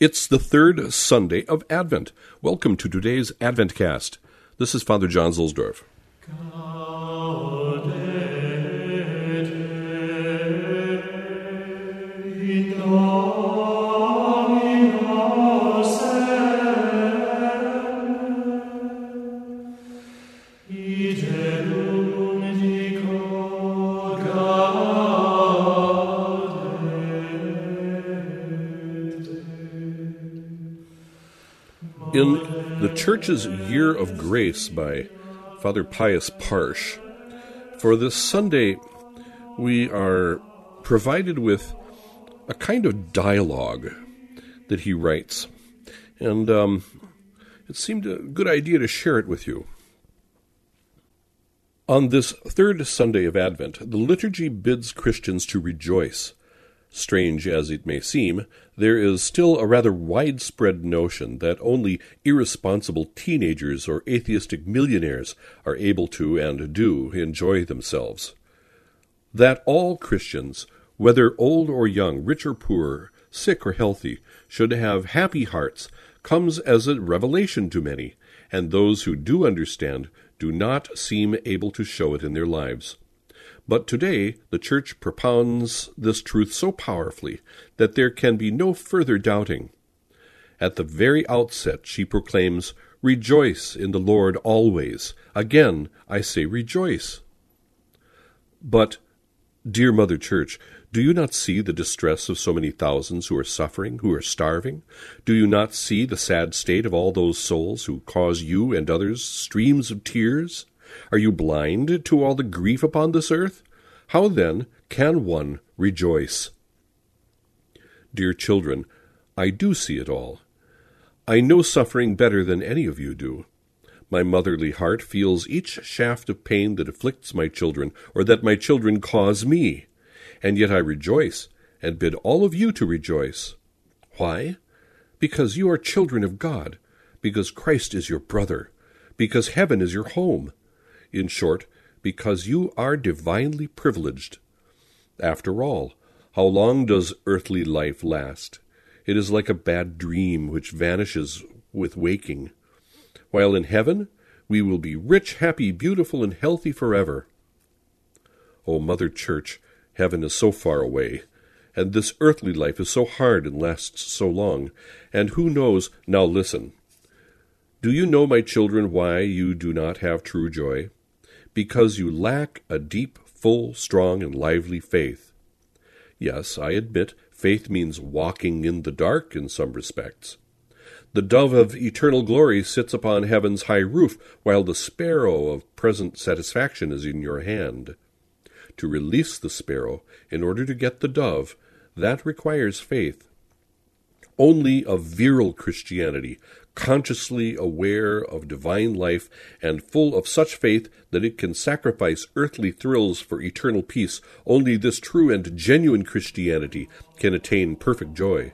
It's the third Sunday of Advent. Welcome to today's Adventcast. This is Father John Zuhlsdorf. In the Church's Year of Grace by Father Pius Parsch, for this Sunday, we are provided with a kind of dialogue that he writes. And um, it seemed a good idea to share it with you. On this third Sunday of Advent, the liturgy bids Christians to rejoice Strange as it may seem, there is still a rather widespread notion that only irresponsible teenagers or atheistic millionaires are able to and do enjoy themselves. That all Christians, whether old or young, rich or poor, sick or healthy, should have happy hearts comes as a revelation to many, and those who do understand do not seem able to show it in their lives. But today, the Church propounds this truth so powerfully that there can be no further doubting. At the very outset, she proclaims, Rejoice in the Lord always. Again, I say rejoice. But, dear Mother Church, do you not see the distress of so many thousands who are suffering, who are starving? Do you not see the sad state of all those souls who cause you and others streams of tears? Are you blind to all the grief upon this earth? How then can one rejoice? Dear children, I do see it all. I know suffering better than any of you do. My motherly heart feels each shaft of pain that afflicts my children, or that my children cause me. And yet I rejoice, and bid all of you to rejoice. Why? Because you are children of God, because Christ is your brother, because heaven is your home, in short, because you are divinely privileged. After all, how long does earthly life last? It is like a bad dream which vanishes with waking. While in heaven, we will be rich, happy, beautiful, and healthy forever. O Mother Church, heaven is so far away, and this earthly life is so hard and lasts so long, and who knows? Now listen. Do you know, my children, why you do not have true joy? Because you lack a deep, full, strong, and lively faith. Yes, I admit faith means walking in the dark in some respects. The dove of eternal glory sits upon heaven's high roof, while the sparrow of present satisfaction is in your hand. To release the sparrow, in order to get the dove, that requires faith. Only a virile Christianity, consciously aware of divine life and full of such faith that it can sacrifice earthly thrills for eternal peace, only this true and genuine Christianity can attain perfect joy.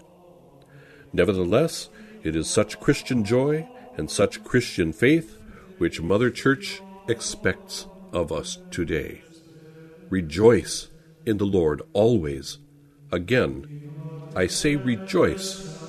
Nevertheless, it is such Christian joy and such Christian faith which Mother Church expects of us today. Rejoice in the Lord always. Again, I say rejoice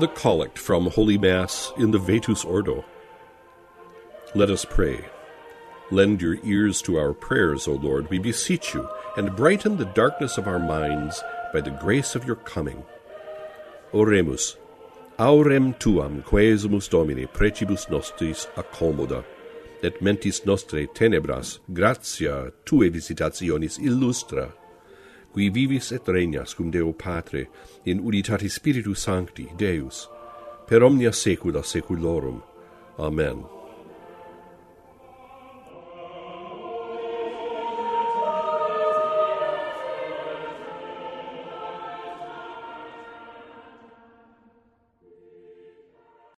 the collect from Holy Mass in the Vetus Ordo. Let us pray. Lend your ears to our prayers, O Lord, we beseech you, and brighten the darkness of our minds by the grace of your coming. Oremus. Aurem tuam quesumus Domine precibus nostris accommoda, et mentis nostre tenebras gratia tue visitationis illustra qui vivis et regnas cum Deo Patre, in unitate Spiritu Sancti, Deus, per omnia saecula saeculorum. Amen.